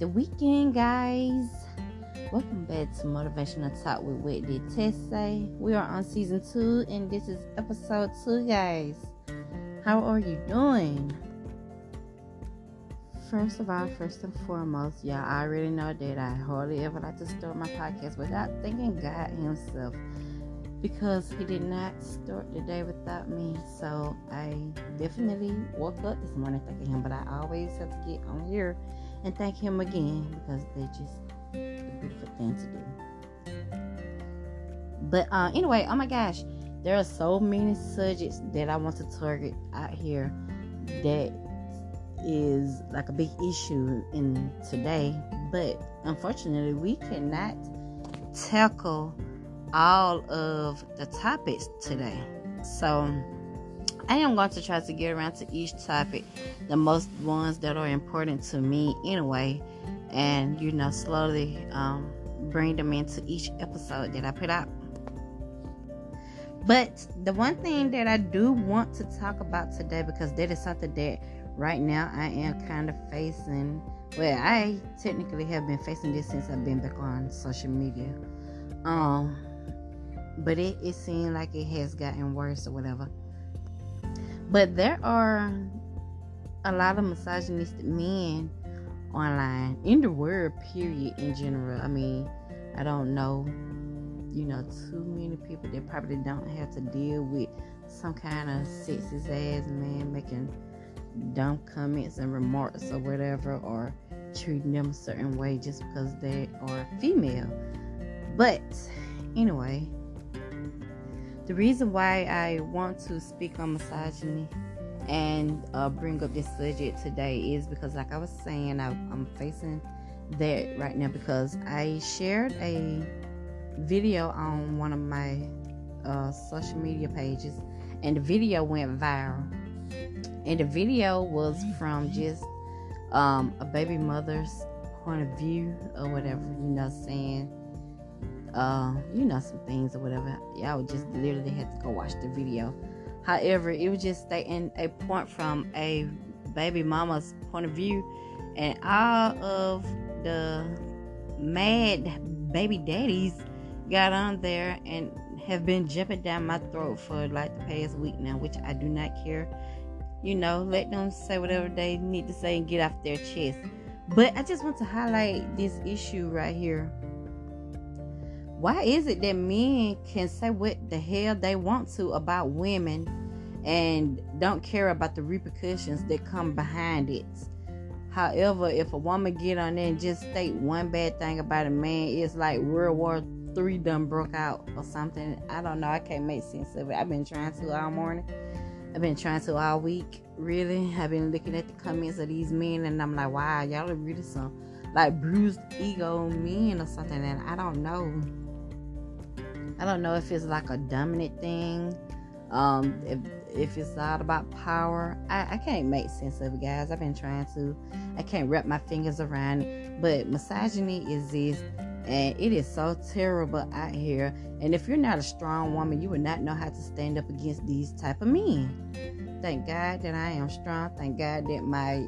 the weekend, guys. Welcome back to Motivational Talk with Whitney Tessay. We are on season two, and this is episode two, guys. How are you doing? First of all, first and foremost, y'all already know that I hardly ever like to start my podcast without thanking God Himself because He did not start the day without me. So I definitely woke up this morning thanking Him, but I always have to get on here and thank Him again because they just a beautiful thing to do. But uh, anyway, oh my gosh, there are so many subjects that I want to target out here that is like a big issue in today. But unfortunately, we cannot tackle all of the topics today. So I am going to try to get around to each topic, the most ones that are important to me anyway, and you know, slowly um, bring them into each episode that I put out. But the one thing that I do want to talk about today, because that is something that right now I am kind of facing. Well, I technically have been facing this since I've been back on social media. Um, but it, it seemed like it has gotten worse or whatever. But there are a lot of misogynistic men online in the world, period, in general. I mean, I don't know, you know, too many people that probably don't have to deal with some kind of sexist ass man making dumb comments and remarks or whatever, or treating them a certain way just because they are female. But anyway, the reason why I want to speak on misogyny and uh, bring up this subject today is because, like I was saying, I, I'm facing that right now because I shared a video on one of my uh, social media pages, and the video went viral. And the video was from just um, a baby mother's point of view or whatever, you know, saying uh, you know, some things or whatever. Y'all just literally had to go watch the video. However, it was just stating a point from a baby mama's point of view, and all of the mad baby daddies got on there and have been jumping down my throat for like the past week now, which I do not care. You know, let them say whatever they need to say and get off their chest. But I just want to highlight this issue right here why is it that men can say what the hell they want to about women and don't care about the repercussions that come behind it? However if a woman get on there and just state one bad thing about a man it's like world war three done broke out or something. I don't know. I can't make sense of it. I've been trying to all morning. I've been trying to all week really. I've been looking at the comments of these men and i'm like wow y'all are really some like bruised ego men or something. And i don't know I don't know if it's like a dominant thing. Um, if if it's all about power, I, I can't make sense of it, guys. I've been trying to. I can't wrap my fingers around it. But misogyny exists, and it is so terrible out here. And if you're not a strong woman, you would not know how to stand up against these type of men. Thank God that I am strong. Thank God that my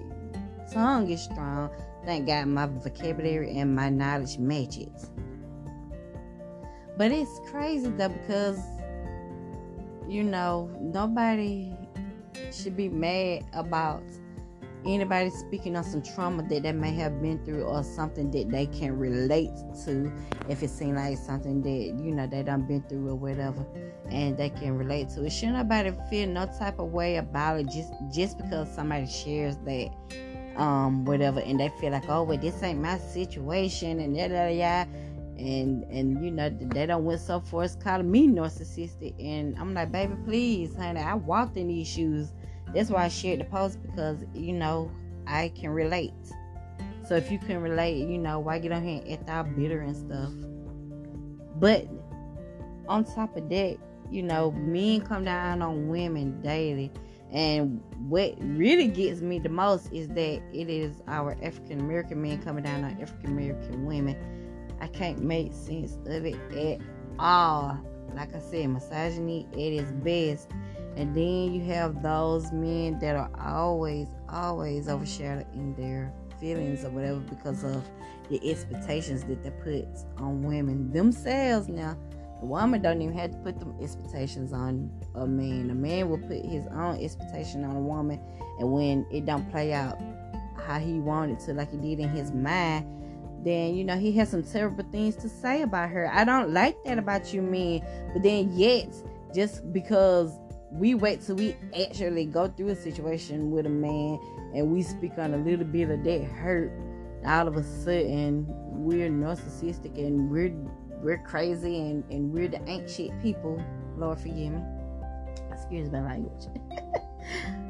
tongue is strong. Thank God my vocabulary and my knowledge match it. But it's crazy though because you know nobody should be mad about anybody speaking on some trauma that they may have been through or something that they can relate to if it seems like something that you know they done been through or whatever and they can relate to it. Should nobody feel no type of way about it just just because somebody shares that um whatever and they feel like oh well this ain't my situation and da da da and and you know they don't went so far as calling me narcissistic. And i'm like baby please honey i walked in these shoes. That's why i shared the post because you know i can relate. So if you can relate you know why get on here and act all bitter and stuff? But on top of that you know men come down on women daily. And what really gets me the most is that it is our African American men coming down on African American women I can't make sense of it at all. Like I said, misogyny at its best. And then you have those men that are always, always overshadowed in their feelings or whatever because of the expectations that they put on women themselves. Now, the woman don't even have to put them expectations on a man. A man will put his own expectation on a woman, and when it don't play out how he wanted to, like he did in his mind, then you know he has some terrible things to say about her. I don't like that about you men, but then yet just because we wait till we actually go through a situation with a man and we speak on a little bit of that hurt, all of a sudden we're narcissistic and we're we're crazy and, and we're the ancient people. Lord forgive me. Excuse my language.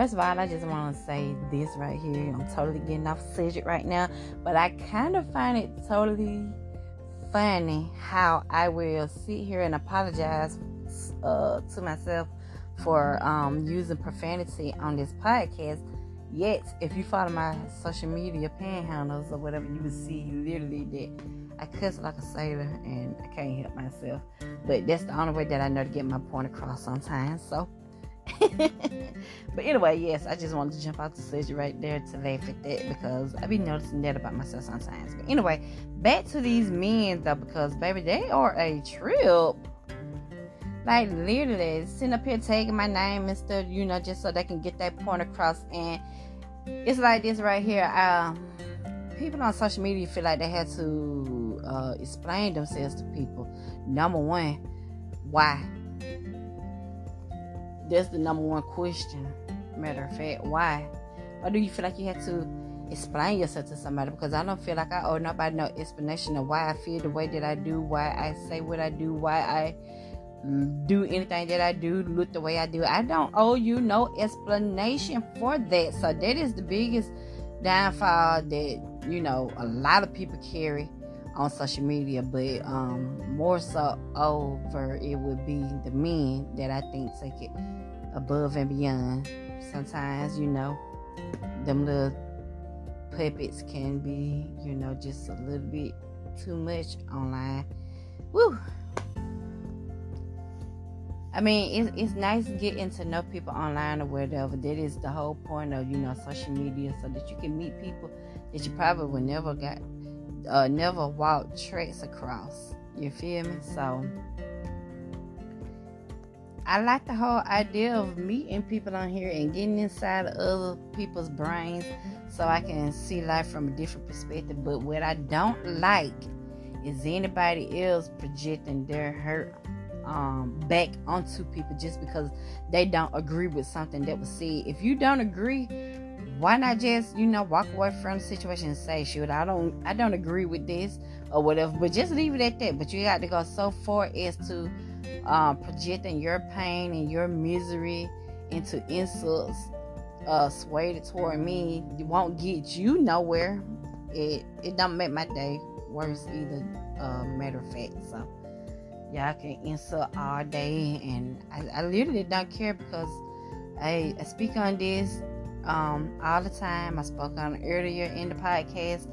First of all, I just want to say this right here. I'm totally getting off subject right now, but I kind of find it totally funny how I will sit here and apologize uh, to myself for um, using profanity on this podcast. Yet, if you follow my social media panhandles or whatever, you will see literally that I cuss like a sailor and I can't help myself. But that's the only way that I know to get my point across sometimes. So, but anyway, yes, I just wanted to jump out the subject right there to laugh at that because I be noticing that about myself sometimes. But anyway, back to these men though, because baby, they are a trip. Like literally sitting up here taking my name and stuff, you know, just so they can get that point across. And it's like this right here. Um, people on social media feel like they have to uh, explain themselves to people. Number one, why? That's the number one question. Matter of fact, why? Why do you feel like you have to explain yourself to somebody? Because I don't feel like I owe nobody no explanation of why I feel the way that I do, why I say what I do, why I do anything that I do, look the way I do. I don't owe you no explanation for that. So that is the biggest downfall that you know a lot of people carry on social media, but um, more so over it would be the men that I think take it above and beyond. Sometimes, you know, them little puppets can be, you know, just a little bit too much online. Woo! I mean, it's, it's nice getting to know people online or whatever. That is the whole point of, you know, social media so that you can meet people that you probably would never got, uh, never walk tracks across. You feel me? So, I like the whole idea of meeting people on here and getting inside of other people's brains so I can see life from a different perspective. But what I don't like is anybody else projecting their hurt um, back onto people just because they don't agree with something that was said. If you don't agree, why not just you know walk away from the situation and say, "Shoot, I don't, I don't agree with this or whatever," but just leave it at that. But you got to go so far as to um, projecting your pain and your misery into insults uh, swayed toward me. It won't get you nowhere. It it don't make my day worse either. Uh, matter of fact, so y'all can insult all day and I, I literally don't care because I, I speak on this um, all the time I spoke on earlier in the podcast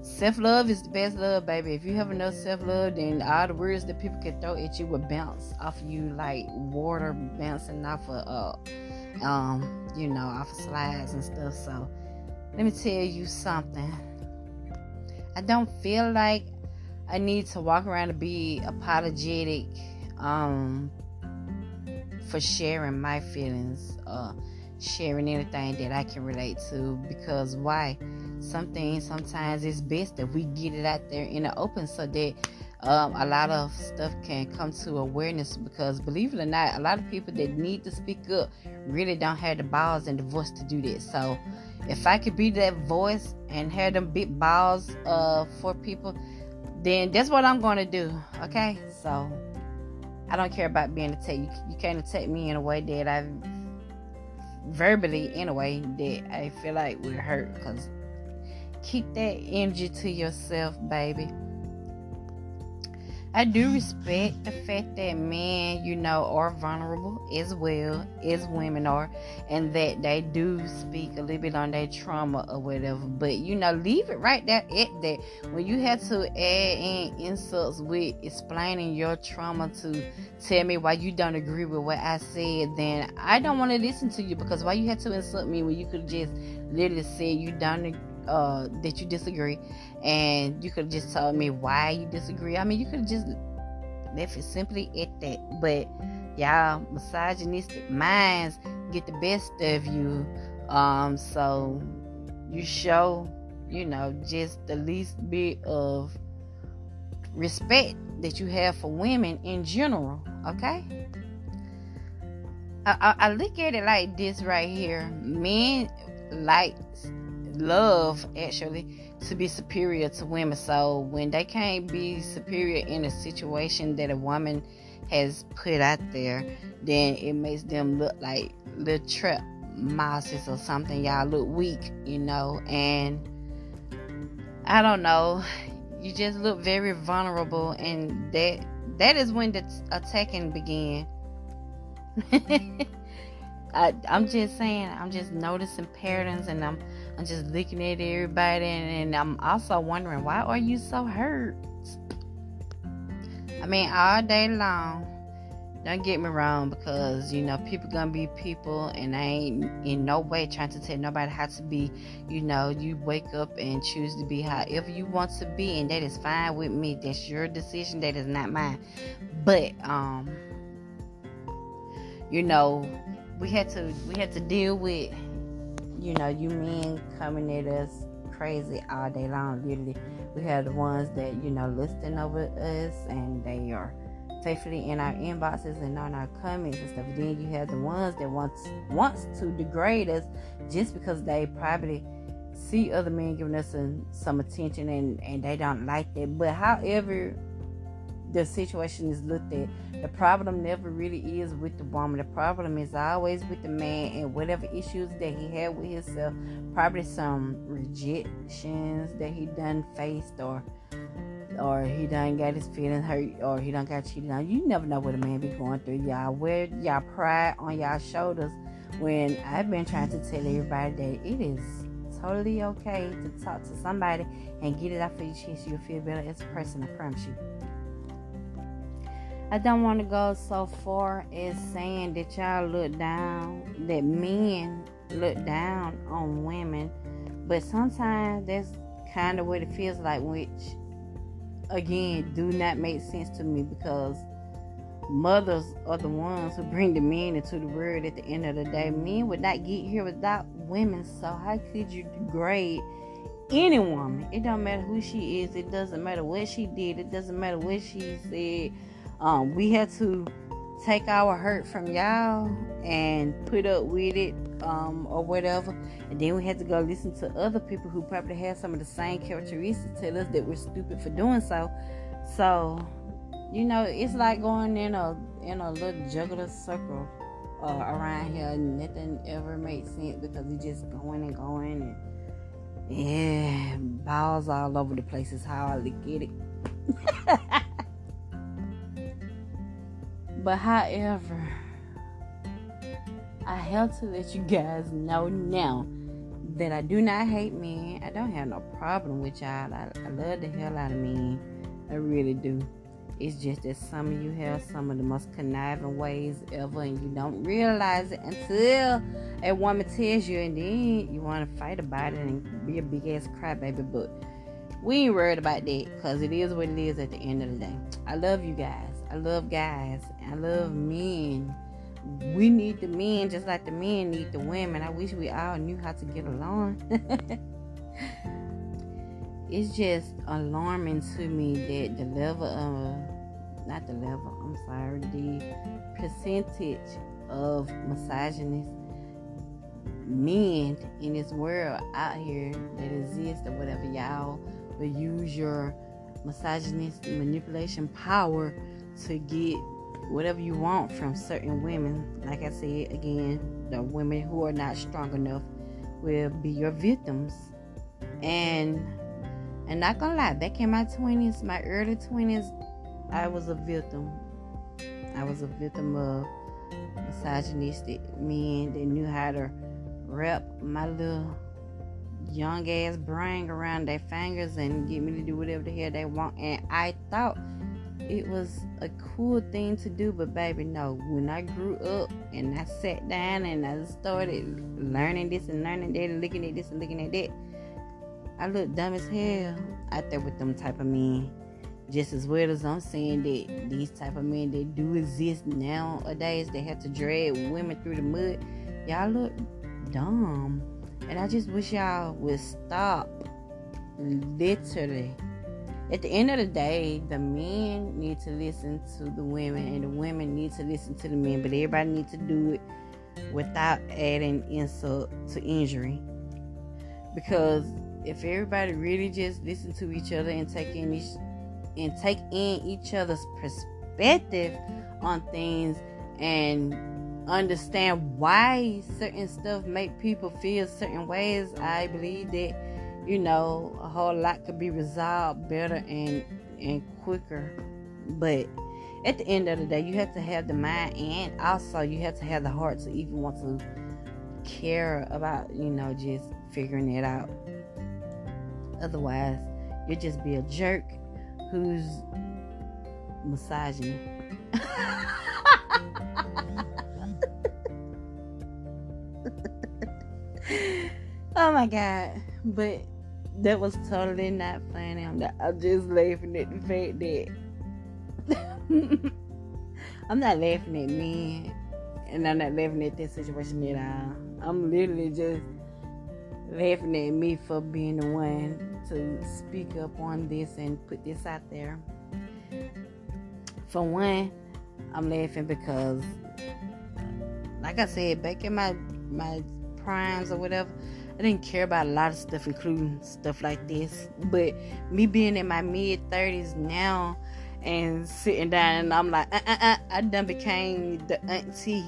self-love is the best love baby if you have enough self-love then all the words that people can throw at you will bounce off of you like water bouncing off of uh, um, you know off of slides and stuff so let me tell you something I don't feel like I need to walk around and be apologetic um, for sharing my feelings, uh, sharing anything that I can relate to. Because why? Something sometimes it's best that we get it out there in the open so that um, a lot of stuff can come to awareness. Because believe it or not, a lot of people that need to speak up really don't have the balls and the voice to do that. So if I could be that voice and have them big balls uh, for people then that's what I'm going to do. Okay, so I don't care about being attacked. You, you can't attack me in a way that I verbally, in a way that I feel like will hurt. Because keep that energy to yourself, baby. I do respect the fact that men, you know, are vulnerable as well as women are, and that they do speak a little bit on their trauma or whatever. But you know, leave it right there at that. When you have to add in insults with explaining your trauma to tell me why you don't agree with what I said, then I don't want to listen to you because why you had to insult me when you could just literally say you don't uh, that you disagree, and you could just tell me why you disagree. I mean, you could just left it simply at that. But y'all misogynistic minds get the best of you, um, so you show, you know, just the least bit of respect that you have for women in general. Okay. I, I, I look at it like this right here. Men like love actually to be superior to women. So when they can't be superior in a situation that a woman has put out there, then it makes them look like little trap mouses or something. Y'all look weak, you know, and I don't know. You just look very vulnerable, and that that is when the attacking began. I, I'm just saying, I'm just noticing patterns, and I'm I'm just looking at everybody, and, and I'm also wondering why are you so hurt? I mean, all day long. Don't get me wrong, because you know people gonna be people, and I ain't in no way trying to tell nobody how to be. You know, you wake up and choose to be however you want to be, and that is fine with me. That's your decision. That is not mine. But um, you know, we had to we had to deal with you know, you men coming at us crazy all day long. Literally, we have the ones that you know listing over us, and they are faithfully in our inboxes and on our comments and stuff. Then you have the ones that wants wants to degrade us just because they probably see other men giving us some, some attention and and they don't like that. But however the situation is looked at. The problem never really is with the woman. The problem is always with the man and whatever issues that he had with himself. Probably some rejections that he done faced or or he done got his feelings hurt or he done got cheated on. You never know what a man be going through. Y'all wear y'all pride on y'all shoulders when I've been trying to tell everybody that it is totally okay to talk to somebody and get it off of your chest. You'll feel better as a person, I promise you. I don't want to go so far as saying that y'all look down, that men look down on women, but sometimes that's kind of what it feels like, which again do not make sense to me because mothers are the ones who bring the men into the world at the end of the day. Men would not get here without women, so how could you degrade any woman? It don't matter who she is, it doesn't matter what she did, it doesn't matter what she said um, we had to take our hurt from y'all and put up with it um, or whatever. And then we had to go listen to other people who probably had some of the same characteristics tell us that we're stupid for doing so. So, you know, it's like going in a in a little juggler circle uh, around here. Nothing ever makes sense because we just going and going and yeah, balls all over the place is how I look at it. But however, I have to let you guys know now that I do not hate men. I don't have no problem with y'all. I, I love the hell out of men. I really do. It's just that some of you have some of the most conniving ways ever, and you don't realize it until a woman tells you, and then you want to fight about it and be a big ass crybaby. But we ain't worried about that because it is what it is at the end of the day. I love you guys. I love guys. I love men. We need the men just like the men need the women. I wish we all knew how to get along. it's just alarming to me that the level of, not the level, I'm sorry, the percentage of misogynist men in this world out here that exist or whatever y'all will use your misogynist manipulation power to get whatever you want from certain women. Like I said again, the women who are not strong enough will be your victims. And and not gonna lie, back in my twenties, my early twenties, I was a victim. I was a victim of misogynistic men that knew how to wrap my little young ass brain around their fingers and get me to do whatever the hell they want. And I thought it was a cool thing to do, but baby, no. When I grew up and I sat down and I started learning this and learning that and looking at this and looking at that, I looked dumb as hell out there with them type of men. Just as well as I'm saying that these type of men that do exist nowadays, they have to drag women through the mud. Y'all look dumb. And I just wish y'all would stop. Literally. At the end of the day, the men need to listen to the women and the women need to listen to the men, but everybody needs to do it without adding insult to injury. Because if everybody really just listen to each other and take in each and take in each other's perspective on things and understand why certain stuff make people feel certain ways, I believe that you know a whole lot could be resolved better and and quicker. But at the end of the day, you have to have the mind and also you have to have the heart to even want to care about you know just figuring it out. Otherwise, you'll just be a jerk who's massaging. oh my god. But that was totally not funny. I'm, not, I'm just laughing at the fact that I'm not laughing at me and I'm not laughing at this situation at all. I'm literally just laughing at me for being the one to speak up on this and put this out there. For one, I'm laughing because, like I said, back in my my primes or whatever, I didn't care about a lot of stuff, including stuff like this. But me being in my mid 30s now and sitting down, and I'm like, uh, uh, uh, I done became the auntie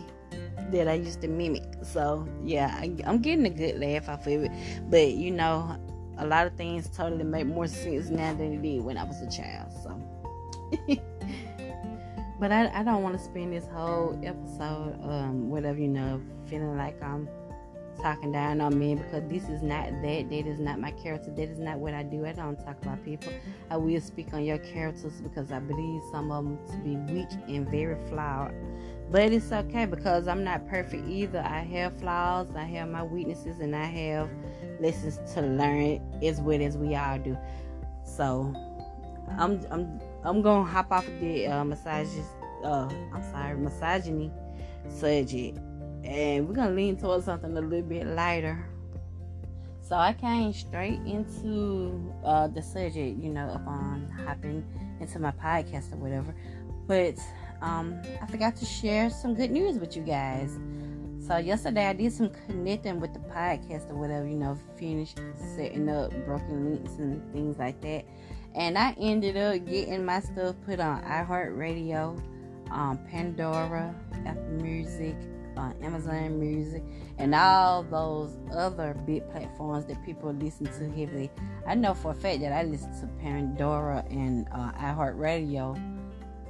that I used to mimic. So yeah, I, am getting a good laugh off of it. But you know, a lot of things totally make more sense now than it did when I was a child. So. but I, I don't want to spend this whole episode, um, whatever you know, feeling like I'm talking down on men because this is not that. That is not my character. That is not what I do. I don't talk about people. I will speak on your characters because I believe some of them to be weak and very flawed. But it's okay because I'm not perfect either. I have flaws, I have my weaknesses, and I have lessons to learn as well as we all do. So I'm I'm I'm gonna hop off of the uh, massages. Uh, I'm sorry, misogyny subject and we're gonna lean towards something a little bit lighter. So I came straight into uh, the subject, you know, upon hopping into my podcast or whatever. But um, I forgot to share some good news with you guys. So yesterday I did some connecting with the podcast or whatever, you know, finished setting up broken links and things like that. And I ended up getting my stuff put on iHeartRadio, um, Pandora, Apple Music, Amazon Music, and all those other big platforms that people listen to heavily. I know for a fact that I listen to Pandora and uh, iHeartRadio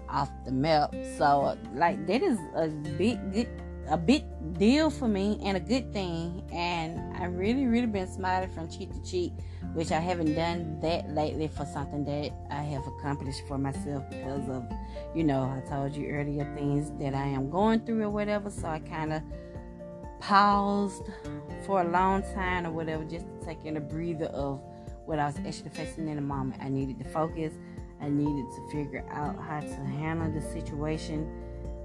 off the map. So, like, that is a big, good, a big deal for me and a good thing. And I really, really been smiling from cheek to cheek which I haven't done that lately for something that I have accomplished for myself because of, you know, I told you earlier things that I am going through or whatever. So I kind of paused for a long time or whatever just to take in a breather of what I was actually facing in the moment. I needed to focus. I needed to figure out how to handle the situation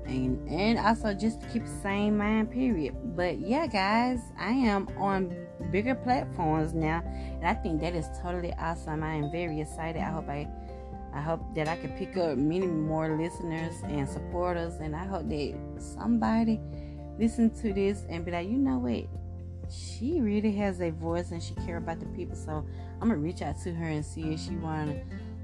and and also just to keep the same mind period. But yeah guys i am on bigger platforms now. And i think that is totally awesome. I am very excited. I hope i i hope that i can pick up many more listeners and supporters. And i hope that somebody listen to this and be like you know what? She really has a voice and she care about the people. So i'm gonna reach out to her and see if she wanna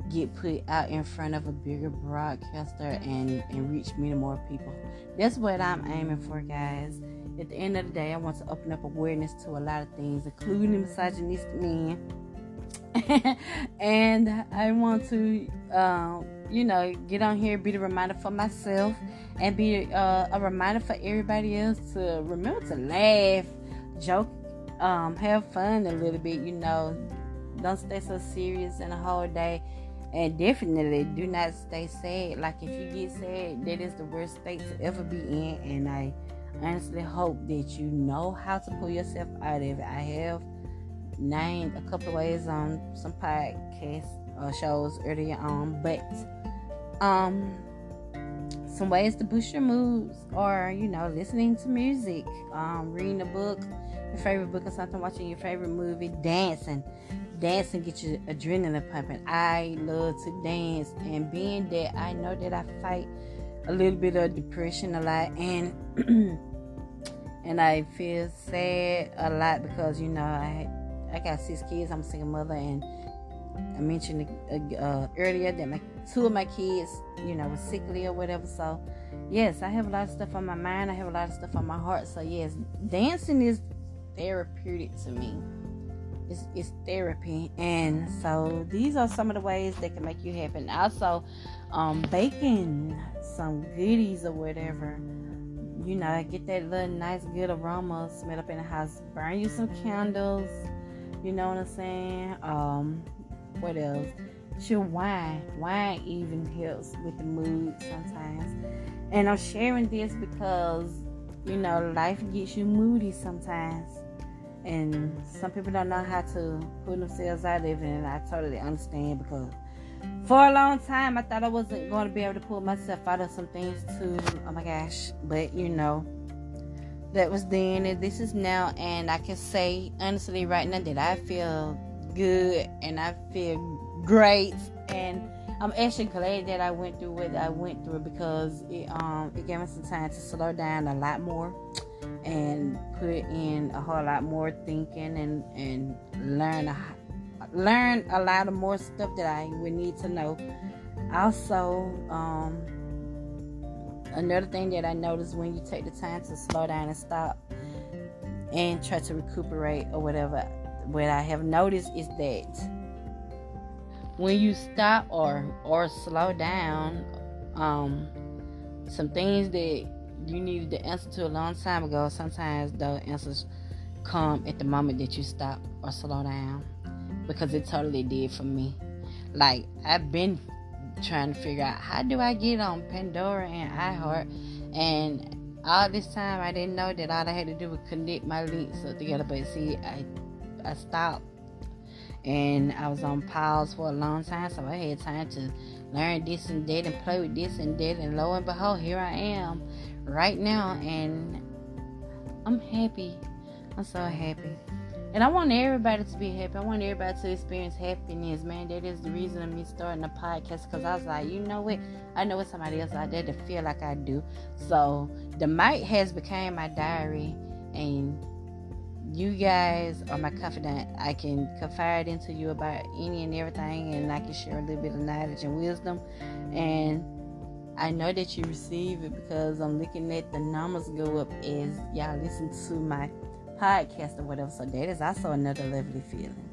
get put out in front of a bigger broadcaster and, and reach many more people. That's what I'm aiming for, guys. At the end of the day, I want to open up awareness to a lot of things, including misogynistic men. and I want to um, you know, get on here, be the reminder for myself, and be uh, a reminder for everybody else to remember to laugh, joke, um, have fun a little bit. You know, don't stay so serious in a whole day, and definitely do not stay sad. Like if you get sad, that is the worst state to ever be in, and I honestly hope that you know how to pull yourself out of it. I have named a couple ways on some podcast uh, shows earlier on, but um, some ways to boost your moods or you know listening to music, um, reading a book, your favorite book or something, watching your favorite movie, dancing. Dancing get your adrenaline pumping. I love to dance, and being that I know that I fight a little bit of depression a lot, and and I feel sad a lot because you know I I got six kids. I'm a single mother, and I mentioned uh, uh, earlier that my two of my kids, you know, were sickly or whatever. So, yes, I have a lot of stuff on my mind. I have a lot of stuff on my heart. So, yes, dancing is therapeutic to me. It's, it's therapy, and so these are some of the ways that can make you happy. also, um, baking some goodies or whatever you know, get that little nice good aroma smell up in the house. Burn you some candles. You know what I'm saying? Um, what else? Sure, wine. Wine even helps with the mood sometimes. And I'm sharing this because, you know, life gets you moody sometimes. And some people don't know how to put themselves out of it. And I totally understand because for a long time I thought I wasn't going to be able to pull myself out of some things too. Oh my gosh. But, you know, that was then and this is now. And I can say honestly right now that I feel good and I feel great and I'm actually glad that I went through what I went through because it um it gave me some time to slow down a lot more and put in a whole lot more thinking and and learn a, learn a lot of more stuff that I would need to know. Also, um, another thing that I noticed when you take the time to slow down and stop and try to recuperate or whatever what I have noticed is that when you stop or or slow down, um, some things that you needed the answer to a long time ago, sometimes the answers come at the moment that you stop or slow down because it totally did for me. Like I've been trying to figure out how do I get on Pandora and iHeart? And all this time I didn't know that all I had to do was connect my links up together. But see I I stopped and I was on pause for a long time, so I had time to learn this and that and play with this and that. And lo and behold, here I am right now, and I'm happy. I'm so happy. And I want everybody to be happy. I want everybody to experience happiness, man. That is the reason of me starting a podcast because I was like, you know what? I know it's somebody else out there to feel like I do. So the mic has become my diary, and you guys are my confidant. I can confide into you about any and everything, and I can share a little bit of knowledge and wisdom. And I know that you receive it because I'm looking at the numbers go up as y'all listen to my podcast or whatever. So that is also another lovely feeling.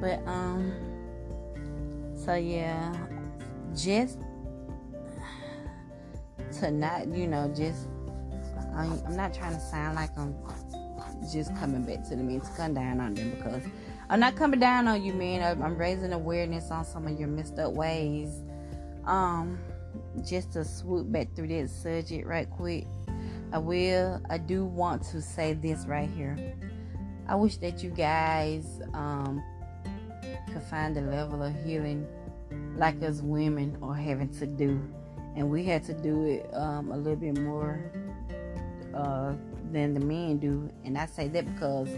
But um, so yeah, just to not, you know, just I'm not trying to sound like I'm just coming back to the men to come down on them because I'm not coming down on you, man. I'm raising awareness on some of your messed up ways. Um, just to swoop back through that subject right quick, I will. I do want to say this right here. I wish that you guys um, could find the level of healing like us women are having to do, and we had to do it um, a little bit more uh, than the men do, and I say that because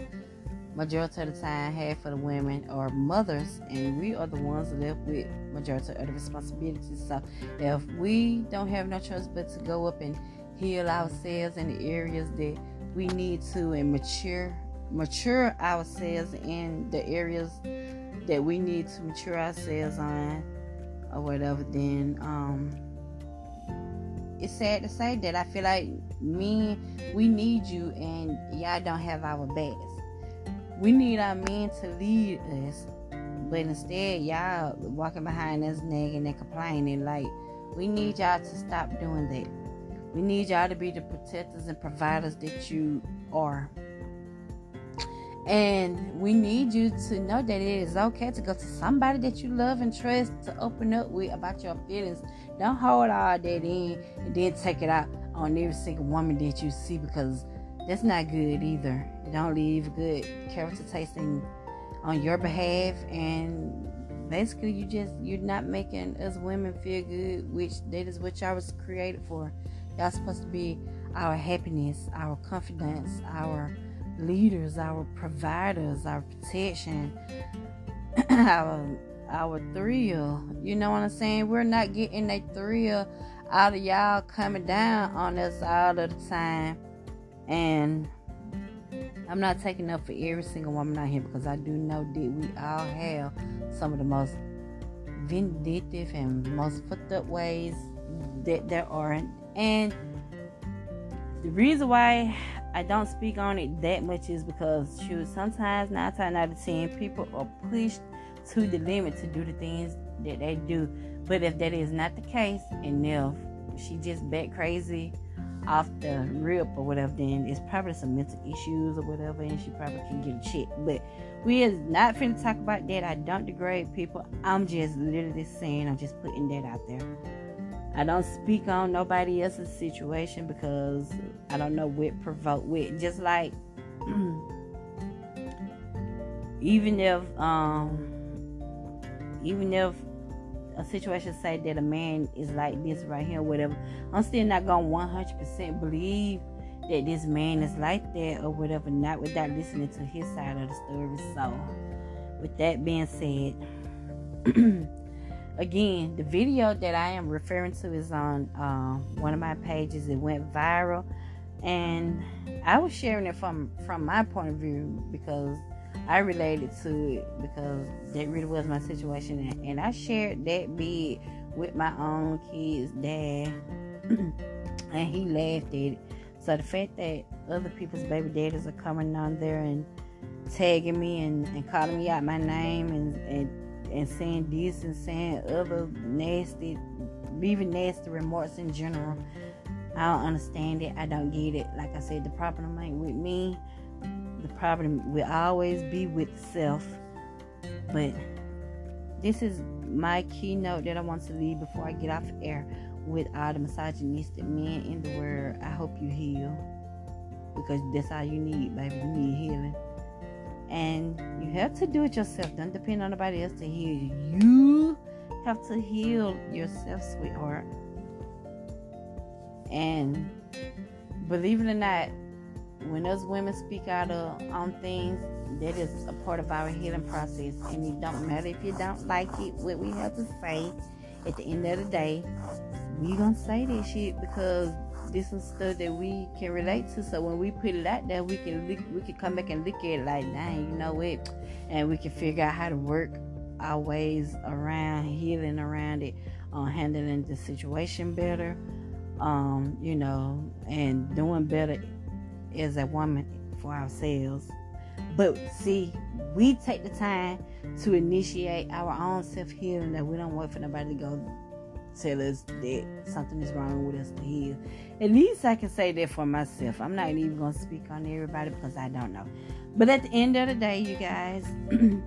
majority of the time, half of the women are mothers, and we are the ones left with majority of the responsibilities. So if we don't have no choice but to go up and heal ourselves in the areas that we need to and mature mature ourselves in the areas that we need to mature ourselves on or whatever then um it's sad to say that I feel like men, we need you and y'all don't have our backs. We need our men to lead us, But instead, y'all walking behind us nagging and complaining. Like, we need y'all to stop doing that. We need y'all to be the protectors and providers that you are. And we need you to know that it is okay to go to somebody that you love and trust to open up with about your feelings. Don't hold all that in and then take it out on every single woman that you see because that's not good either. It don't leave good character tasting on your behalf and basically you just you're not making us women feel good, which that is what y'all was created for. Y'all supposed to be our happiness, our confidence, our leaders, our providers, our protection, our our thrill. You know what I'm saying? We're not getting that thrill out of y'all coming down on us all of the time. And I'm not taking up for every single woman out here because I do know that we all have some of the most vindictive and most fucked up ways that there are. And the reason why I don't speak on it that much is because shoot, sometimes nine times out of ten people are pushed to the limit to do the things that they do. But if that is not the case, and if she just back crazy off the rip or whatever, then it's probably some mental issues or whatever, and she probably can get a check. But we is not finna talk about that. I don't degrade people. I'm just literally saying, I'm just putting that out there. I don't speak on nobody else's situation because I don't know what provoked what. Just like even if um even if a situation say that a man is like this right here, whatever, I'm still not gonna 100% believe that this man is like that or whatever, not without listening to his side of the story. So, with that being said. again, the video that I am referring to is on uh, one of my pages. It went viral, and I was sharing it from from my point of view because I related to it because that really was my situation, and I shared that bit with my own kids' dad, and he laughed at it. So the fact that other people's baby daddies are coming on there and tagging me and, and calling me out my name and, and and saying this and saying other nasty, even nasty remarks in general. I don't understand it. I don't get it. Like I said, the problem ain't with me. The problem will always be with self. But this is my keynote that I want to leave before I get off air with all the misogynistic men in the world. I hope you heal. Because that's all you need, baby. You need healing. And you have to do it yourself. Don't depend on nobody else to heal you. You have to heal yourself, sweetheart. And believe it or not, when those women speak out of, on things, that is a part of our healing process. And it don't matter if you don't like it, what we have to say. At the end of the day, we gonna say this shit because this is stuff that we can relate to. So when we put it out there, we can look, we can come back and look at it like, dang, you know what? And we can figure out how to work our ways around healing around it, uh, handling the situation better, um, you know, and doing better as a woman for ourselves. But see, we take the time to initiate our own self healing that we don't wait for nobody to go tell us that something is wrong with us to heal. At least I can say that for myself. I'm not even going to speak on everybody because I don't know. But at the end of the day, you guys,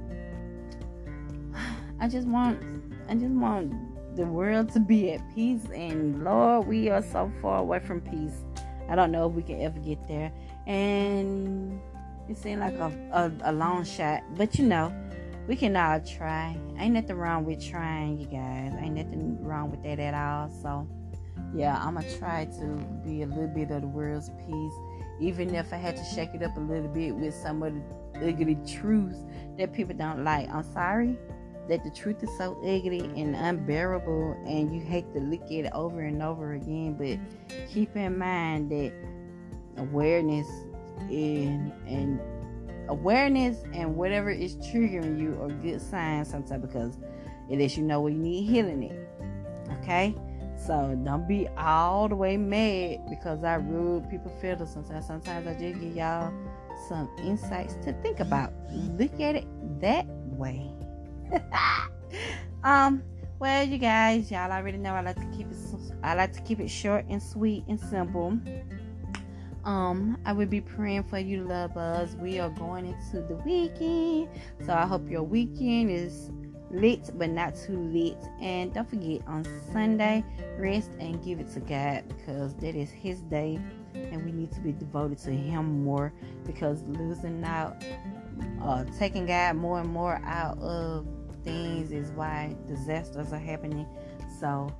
I just want, I just want the world to be at peace. And Lord, we are so far away from peace. I don't know if we can ever get there. And it seemed like a, a, a long shot, but you know we can all try. Ain't nothing wrong with trying, you guys. Ain't nothing wrong with that at all. So, yeah, I'm gonna try to be a little bit of the world's peace, even if I had to shake it up a little bit with some of the ugly truths that people don't like. I'm sorry that the truth is so ugly and unbearable, and you hate to look at it over and over again. But keep in mind that awareness and and awareness and whatever is triggering you are good signs sometimes because it lets you know where you need healing it. Okay? So don't be all the way mad because I rule people feel sometimes. Sometimes I just give y'all some insights to think about. Look at it that way. um, well, you guys, y'all already know I like to keep it. I like to keep it short and sweet and simple. Um, I will be praying for you, love us. We are going into the weekend, so I hope your weekend is lit but not too lit. And don't forget on Sunday, rest and give it to God because that is His day, and we need to be devoted to Him more because losing out, uh, taking God more and more out of things is why disasters are happening. So,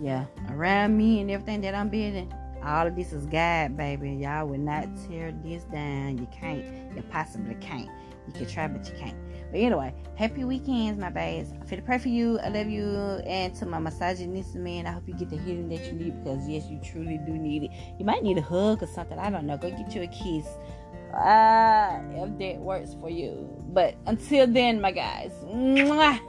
yeah, around me and everything that I'm building all of this is God, baby. Y'all will not tear this down. You can't. You possibly can't. You can try, but you can't. But anyway, happy weekends, my babes. I feel to pray for you. I love you. And to my misogynist man, I hope you get the healing that you need because, yes, you truly do need it. You might need a hug or something. I don't know. Go get you a kiss. Ah, if that works for you. But until then, my guys, mwah,